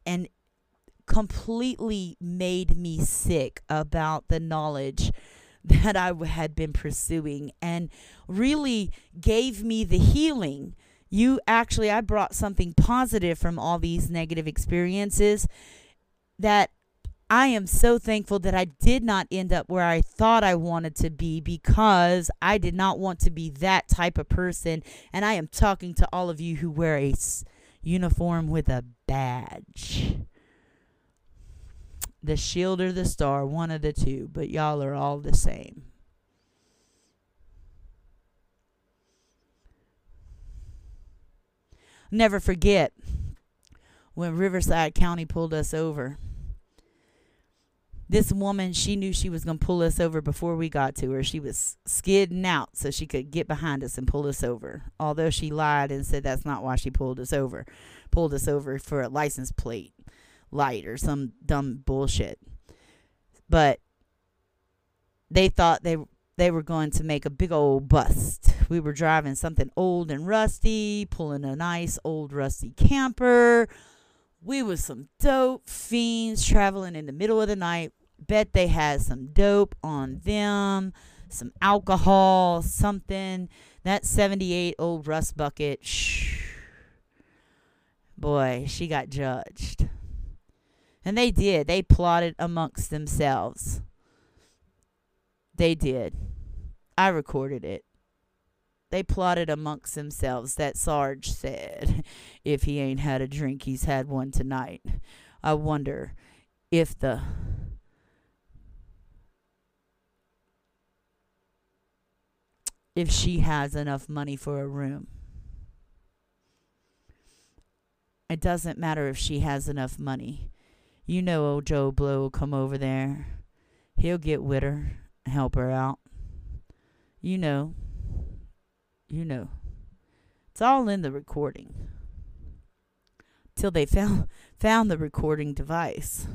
and completely made me sick about the knowledge that I had been pursuing and really gave me the healing you actually I brought something positive from all these negative experiences that I am so thankful that I did not end up where I thought I wanted to be because I did not want to be that type of person. And I am talking to all of you who wear a s- uniform with a badge. The shield or the star, one of the two, but y'all are all the same. Never forget when Riverside County pulled us over. This woman, she knew she was going to pull us over before we got to her. She was skidding out so she could get behind us and pull us over. Although she lied and said that's not why she pulled us over. Pulled us over for a license plate light or some dumb bullshit. But they thought they they were going to make a big old bust. We were driving something old and rusty, pulling a nice old rusty camper. We was some dope fiends traveling in the middle of the night. Bet they had some dope on them, some alcohol, something. That 78 old rust bucket, shh. Boy, she got judged. And they did. They plotted amongst themselves. They did. I recorded it. They plotted amongst themselves that Sarge said, if he ain't had a drink, he's had one tonight. I wonder if the if she has enough money for a room. It doesn't matter if she has enough money. You know old Joe Blow will come over there. He'll get with her, help her out. You know. You know. It's all in the recording. Till they found found the recording device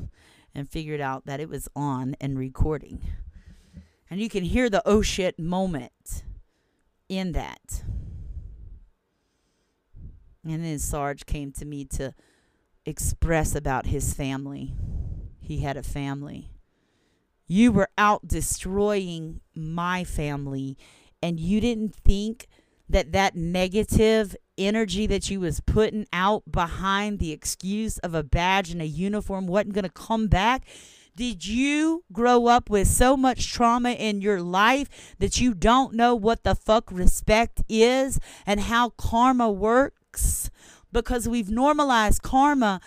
and figured out that it was on and recording. And you can hear the oh shit moment in that. And then Sarge came to me to express about his family. He had a family. You were out destroying my family, and you didn't think that that negative energy that you was putting out behind the excuse of a badge and a uniform wasn't going to come back did you grow up with so much trauma in your life that you don't know what the fuck respect is and how karma works? Because we've normalized karma,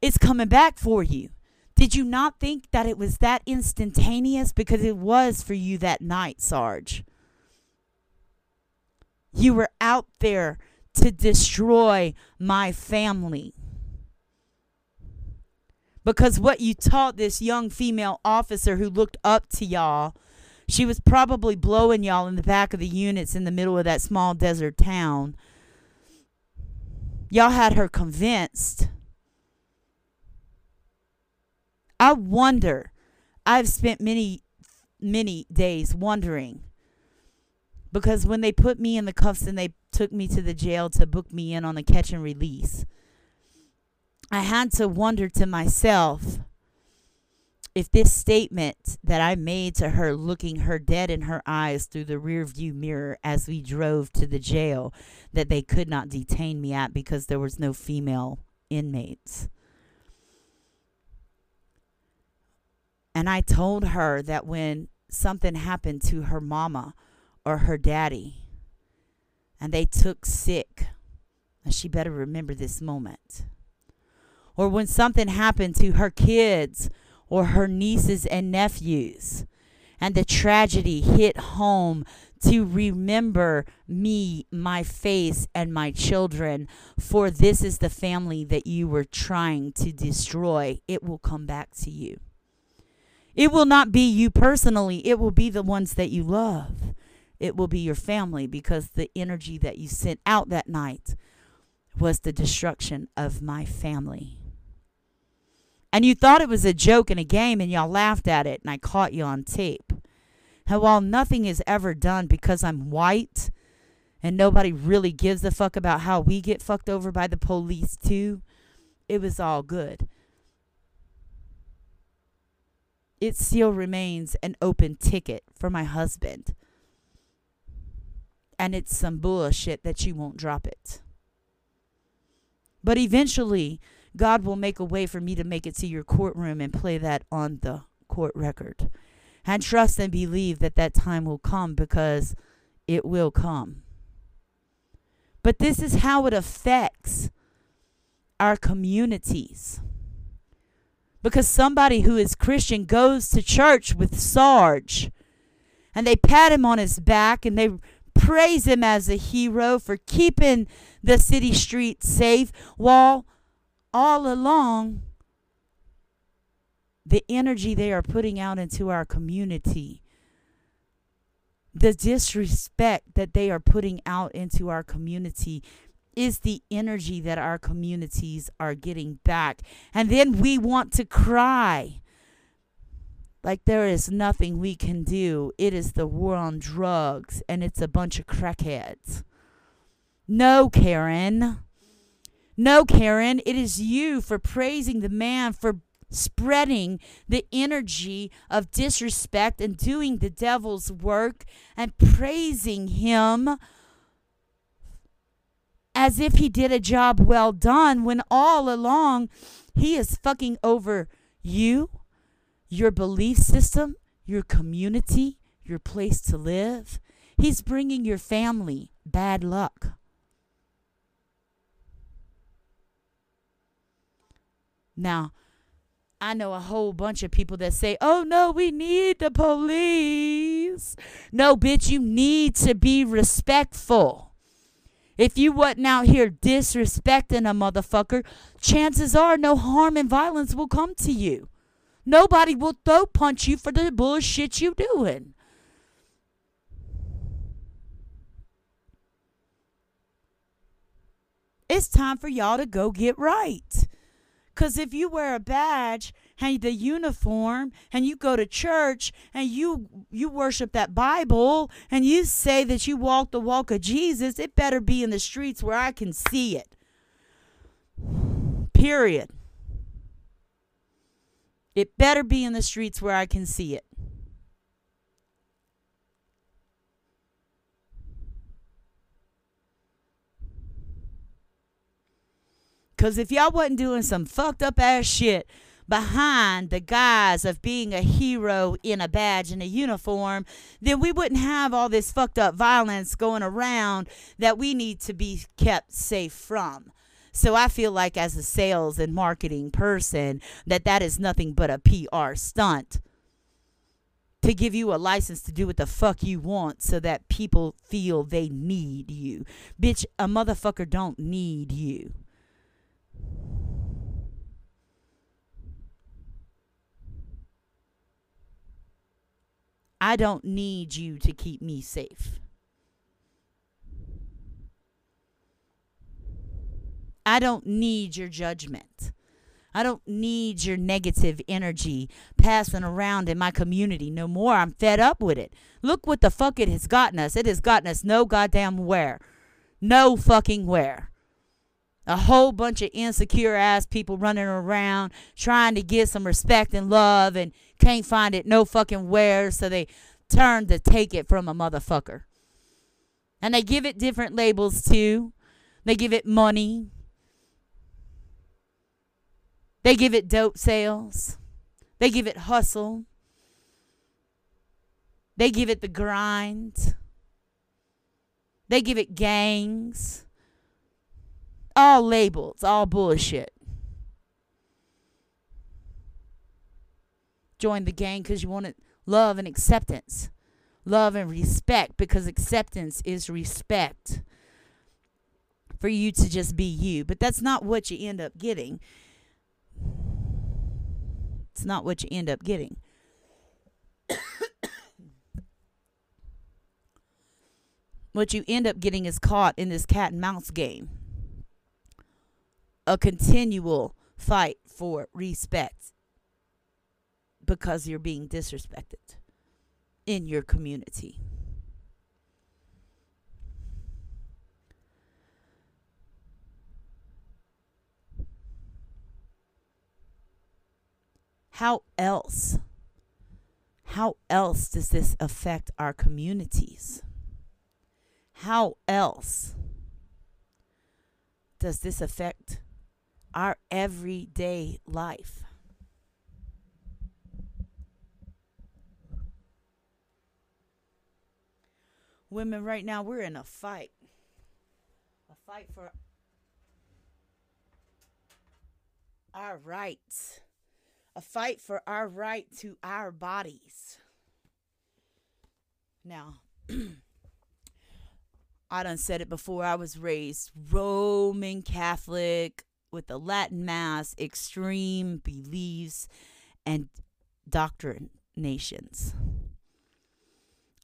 it's coming back for you. Did you not think that it was that instantaneous? Because it was for you that night, Sarge. You were out there to destroy my family. Because what you taught this young female officer who looked up to y'all, she was probably blowing y'all in the back of the units in the middle of that small desert town. Y'all had her convinced. I wonder. I've spent many, many days wondering. Because when they put me in the cuffs and they took me to the jail to book me in on a catch and release, I had to wonder to myself if this statement that I made to her, looking her dead in her eyes through the rearview mirror as we drove to the jail, that they could not detain me at because there was no female inmates. And I told her that when something happened to her mama or her daddy and they took sick, and she better remember this moment. Or when something happened to her kids or her nieces and nephews and the tragedy hit home to remember me, my face, and my children, for this is the family that you were trying to destroy. It will come back to you. It will not be you personally, it will be the ones that you love. It will be your family because the energy that you sent out that night was the destruction of my family. And you thought it was a joke and a game and y'all laughed at it, and I caught you on tape. And while nothing is ever done because I'm white and nobody really gives a fuck about how we get fucked over by the police, too, it was all good. It still remains an open ticket for my husband. And it's some bullshit that you won't drop it. But eventually, God will make a way for me to make it to your courtroom and play that on the court record and trust and believe that that time will come because it will come. But this is how it affects our communities. Because somebody who is Christian goes to church with Sarge and they pat him on his back and they praise him as a hero for keeping the city streets safe while all along the energy they are putting out into our community, the disrespect that they are putting out into our community is the energy that our communities are getting back. And then we want to cry like there is nothing we can do. It is the war on drugs and it's a bunch of crackheads. No, Karen. No, Karen, it is you for praising the man for spreading the energy of disrespect and doing the devil's work and praising him as if he did a job well done when all along he is fucking over you, your belief system, your community, your place to live. He's bringing your family bad luck. Now, I know a whole bunch of people that say, oh no, we need the police. No, bitch, you need to be respectful. If you wasn't out here disrespecting a motherfucker, chances are no harm and violence will come to you. Nobody will throw punch you for the bullshit you doing. It's time for y'all to go get right. Because if you wear a badge and the uniform and you go to church and you you worship that Bible and you say that you walk the walk of Jesus, it better be in the streets where I can see it. Period. It better be in the streets where I can see it. Because if y'all wasn't doing some fucked up ass shit behind the guise of being a hero in a badge and a uniform, then we wouldn't have all this fucked up violence going around that we need to be kept safe from. So I feel like as a sales and marketing person that that is nothing but a PR stunt to give you a license to do what the fuck you want so that people feel they need you. Bitch, a motherfucker don't need you. I don't need you to keep me safe. I don't need your judgment. I don't need your negative energy passing around in my community no more. I'm fed up with it. Look what the fuck it has gotten us. It has gotten us no goddamn where. No fucking where. A whole bunch of insecure ass people running around trying to get some respect and love and can't find it no fucking where, so they turn to take it from a motherfucker. And they give it different labels too. They give it money. They give it dope sales. They give it hustle. They give it the grind. They give it gangs. All labels, all bullshit. Join the gang because you wanted love and acceptance. Love and respect because acceptance is respect for you to just be you. But that's not what you end up getting. It's not what you end up getting. what you end up getting is caught in this cat and mouse game. A continual fight for respect because you're being disrespected in your community. How else? How else does this affect our communities? How else does this affect our everyday life? Women, right now, we're in a fight. A fight for our rights. A fight for our right to our bodies. Now, I done said it before. I was raised Roman Catholic with the Latin Mass, extreme beliefs and doctrinations.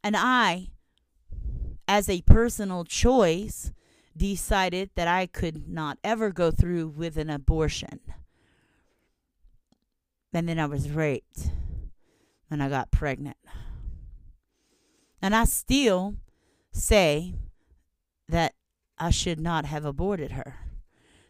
And I, as a personal choice, decided that I could not ever go through with an abortion. And then I was raped. And I got pregnant. And I still say that I should not have aborted her.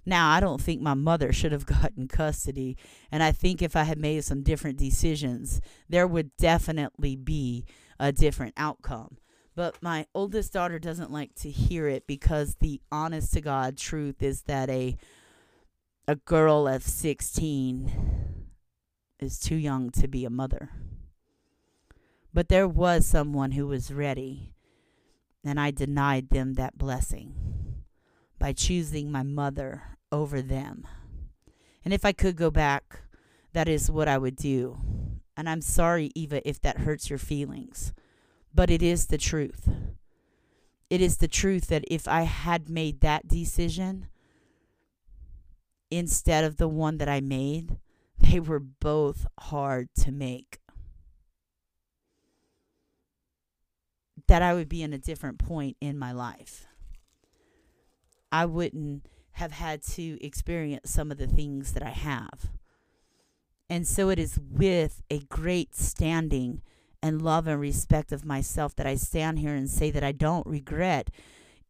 Now, I don't think my mother should have gotten custody. And I think if I had made some different decisions, there would definitely be a different outcome. But my oldest daughter doesn't like to hear it because the honest to God truth is that a a girl of 16 is too young to be a mother. But there was someone who was ready and I denied them that blessing by choosing my mother over them. And if I could go back, that is what I would do. And I'm sorry, Eva, if that hurts your feelings, but it is the truth. It is the truth that if I had made that decision instead of the one that I made, they were both hard to make. that I would be in a different point in my life. I wouldn't have had to experience some of the things that I have. And so it is with a great standing and love and respect of myself that I stand here and say that I don't regret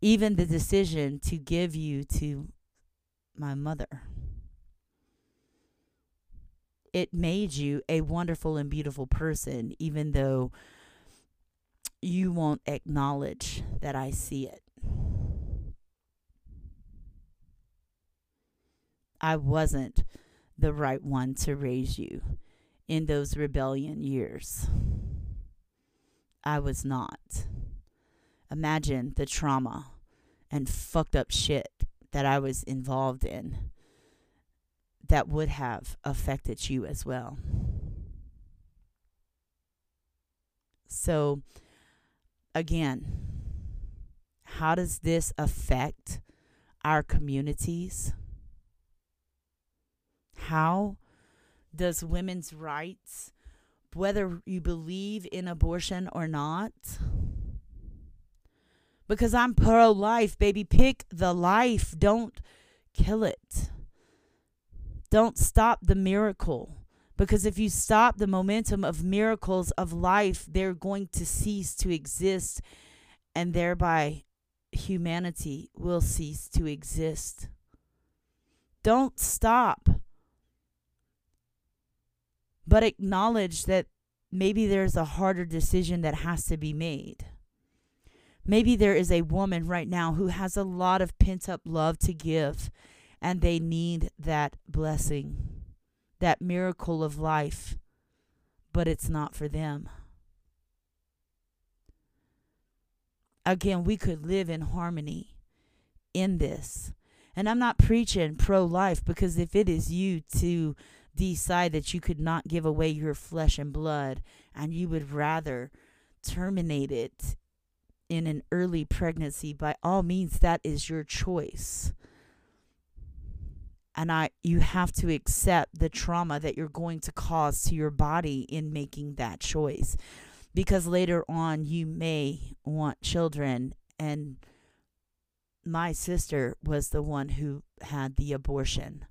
even the decision to give you to my mother. It made you a wonderful and beautiful person, even though you won't acknowledge that I see it. I wasn't the right one to raise you in those rebellion years. I was not. Imagine the trauma and fucked up shit that I was involved in that would have affected you as well. So, again, how does this affect our communities? How does women's rights, whether you believe in abortion or not, because I'm pro life, baby, pick the life. Don't kill it. Don't stop the miracle. Because if you stop the momentum of miracles of life, they're going to cease to exist, and thereby humanity will cease to exist. Don't stop, but acknowledge that maybe there's a harder decision that has to be made. Maybe there is a woman right now who has a lot of pent up love to give, and they need that blessing that miracle of life but it's not for them. Again, we could live in harmony in this. And I'm not preaching pro life because if it is you to decide that you could not give away your flesh and blood and you would rather terminate it in an early pregnancy, by all means, that is your choice. And I you have to accept the trauma that you're going to cause to your body in making that choice. Because later on you may want children and my sister was the one who had the abortion.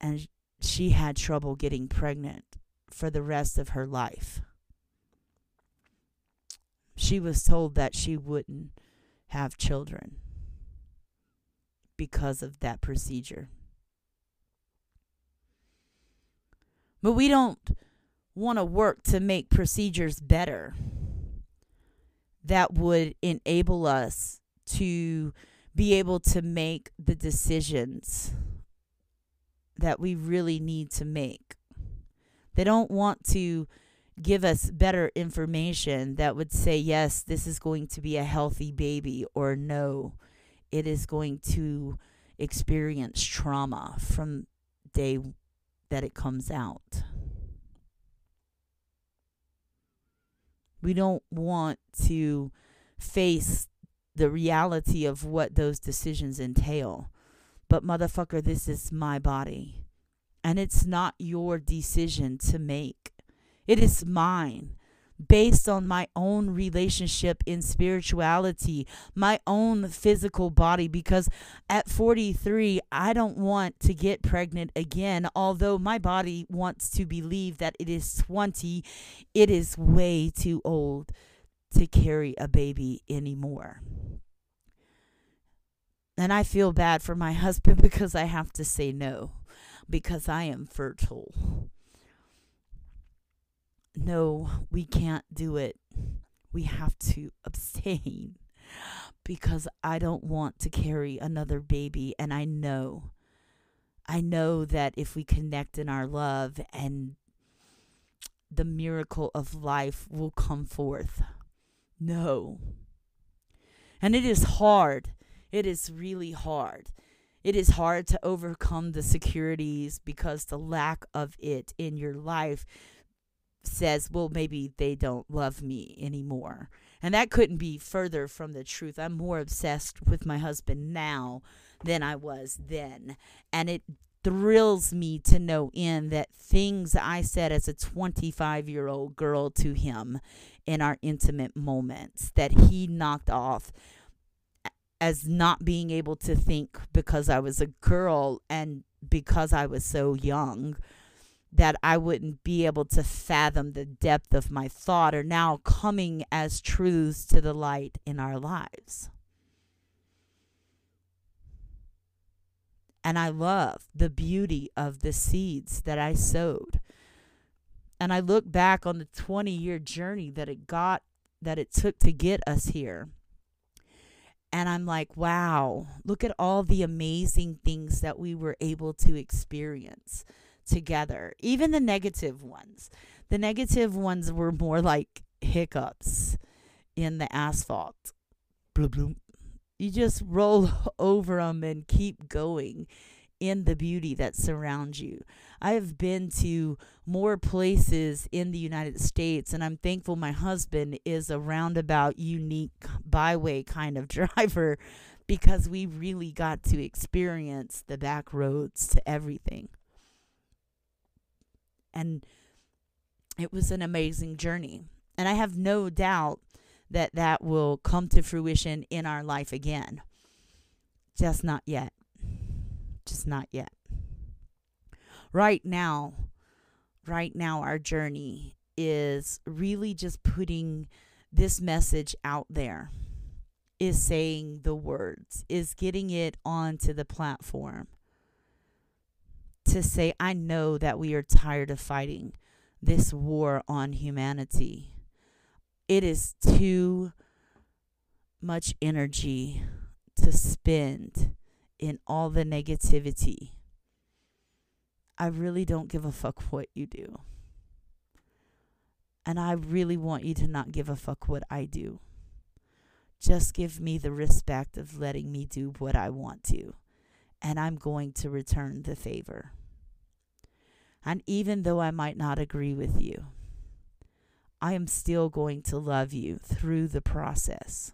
And she had trouble getting pregnant for the rest of her life. She was told that she wouldn't have children because of that procedure. But we don't want to work to make procedures better that would enable us to be able to make the decisions that we really need to make. They don't want to give us better information that would say, yes, this is going to be a healthy baby, or no, it is going to experience trauma from day that it comes out. We don't want to face the reality of what those decisions entail. But, motherfucker, this is my body. And it's not your decision to make, it is mine. Based on my own relationship in spirituality, my own physical body, because at 43, I don't want to get pregnant again. Although my body wants to believe that it is 20, it is way too old to carry a baby anymore. And I feel bad for my husband because I have to say no because I am fertile. No, we can't do it. We have to abstain because I don't want to carry another baby. And I know, I know that if we connect in our love and the miracle of life will come forth. No. And it is hard it is really hard. It is hard to overcome the securities because the lack of it in your life says, well, maybe they don't love me anymore. And that couldn't be further from the truth. I'm more obsessed with my husband now than I was then. And it thrills me to know in that things I said as a 25 year old girl to him in our intimate moments that he knocked off as not being able to think because I was a girl and because I was so young that I wouldn't be able to fathom the depth of my thought are now coming as truths to the light in our lives. And I love the beauty of the seeds that I sowed. And I look back on the 20 year journey that it got, that it took to get us here and I'm like, wow, look at all the amazing things that we were able to experience together, even the negative ones. The negative ones were more like hiccups in the asphalt. Bloop, bloop. You just roll over them and keep going in the beauty that surrounds you. I have been to more places in the United States, and I'm thankful my husband is a roundabout, unique byway kind of driver because we really got to experience the back roads to everything. And it was an amazing journey. And I have no doubt that that will come to fruition in our life again. Just not yet. Just not yet. Right now, right now, our journey is really just putting this message out there, is saying the words, is getting it onto the platform to say, I know that we are tired of fighting this war on humanity. It is too much energy to spend in all the negativity. I really don't give a fuck what you do. And I really want you to not give a fuck what I do. Just give me the respect of letting me do what I want to. And I'm going to return the favor. And even though I might not agree with you, I am still going to love you through the process.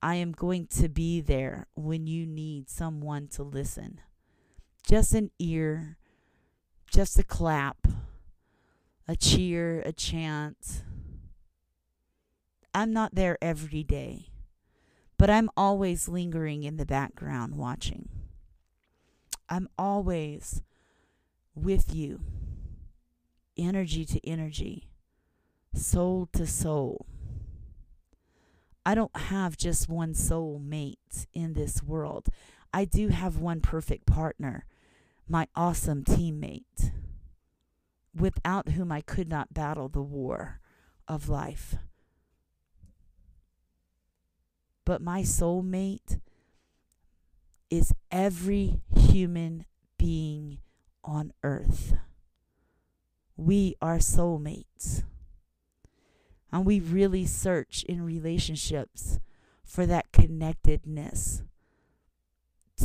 I am going to be there when you need someone to listen. Just an ear, just a clap, a cheer, a chant. I'm not there every day, but I'm always lingering in the background watching. I'm always with you, energy to energy, soul to soul. I don't have just one soul mate in this world. I do have one perfect partner, my awesome teammate, without whom I could not battle the war of life. But my soulmate is every human being on earth. We are soulmates. And we really search in relationships for that connectedness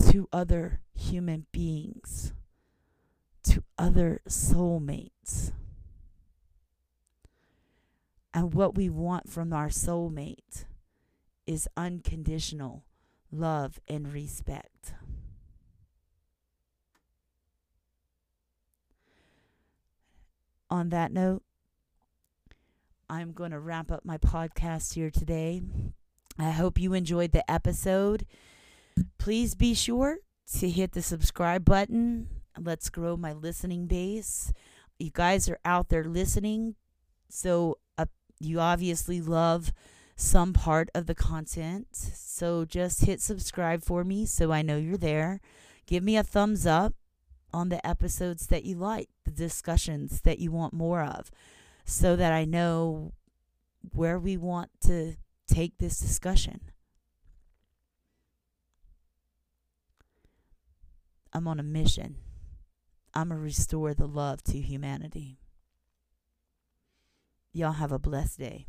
to other human beings, to other soulmates. And what we want from our soulmate is unconditional love and respect. On that note, I'm going to wrap up my podcast here today. I hope you enjoyed the episode. Please be sure to hit the subscribe button. Let's grow my listening base. You guys are out there listening, so uh, you obviously love some part of the content. So just hit subscribe for me so I know you're there. Give me a thumbs up on the episodes that you like, the discussions that you want more of so that I know where we want to take this discussion. I'm on a mission. I'm going to restore the love to humanity. Y'all have a blessed day.